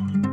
Bye. Mm.